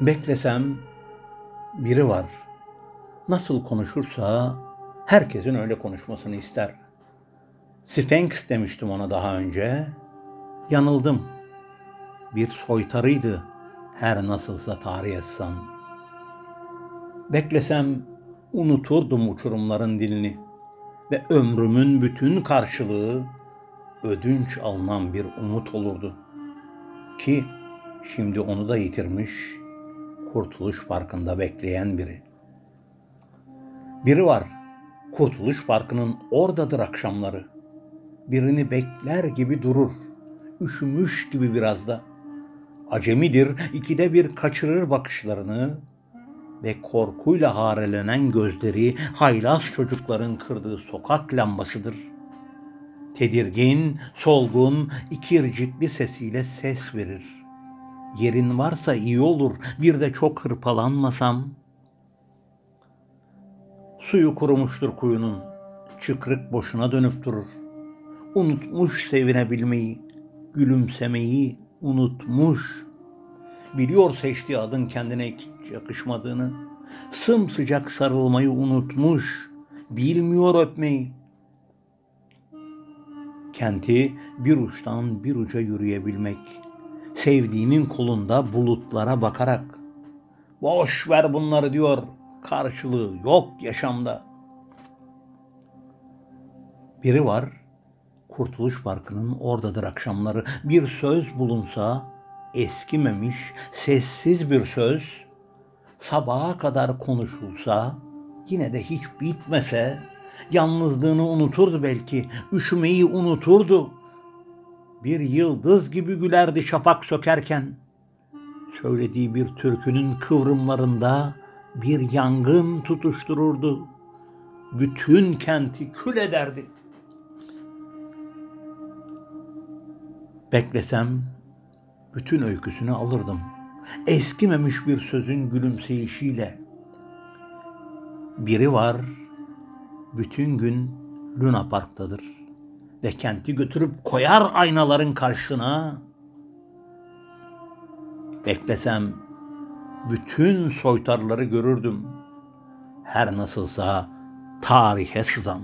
Beklesem biri var. Nasıl konuşursa herkesin öyle konuşmasını ister. Sphinx demiştim ona daha önce. Yanıldım. Bir soytarıydı her nasılsa tarih etsen. Beklesem unuturdum uçurumların dilini ve ömrümün bütün karşılığı ödünç alınan bir umut olurdu. Ki şimdi onu da yitirmiş, Kurtuluş Parkı'nda bekleyen biri. Biri var, Kurtuluş Parkı'nın oradadır akşamları. Birini bekler gibi durur, üşümüş gibi biraz da. Acemidir, ikide bir kaçırır bakışlarını ve korkuyla harelenen gözleri haylaz çocukların kırdığı sokak lambasıdır. Tedirgin, solgun, ikircikli sesiyle ses verir. Yerin varsa iyi olur, bir de çok hırpalanmasam. Suyu kurumuştur kuyunun, çıkrık boşuna dönüp durur. Unutmuş sevinebilmeyi, gülümsemeyi unutmuş. Biliyor seçtiği adın kendine hiç yakışmadığını. Sımsıcak sarılmayı unutmuş. Bilmiyor öpmeyi. Kenti bir uçtan bir uca yürüyebilmek. Sevdiğinin kolunda bulutlara bakarak. Boş ver bunları diyor. Karşılığı yok yaşamda. Biri var, Kurtuluş Parkı'nın oradadır akşamları. Bir söz bulunsa eskimemiş, sessiz bir söz, sabaha kadar konuşulsa, yine de hiç bitmese, yalnızlığını unuturdu belki, üşümeyi unuturdu. Bir yıldız gibi gülerdi şafak sökerken. Söylediği bir türkünün kıvrımlarında bir yangın tutuştururdu. Bütün kenti kül ederdi. Beklesem bütün öyküsünü alırdım. Eskimemiş bir sözün gülümseyişiyle. Biri var, bütün gün Luna Park'tadır ve kenti götürüp koyar aynaların karşısına. Beklesem bütün soytarları görürdüm. Her nasılsa tarihe sızan.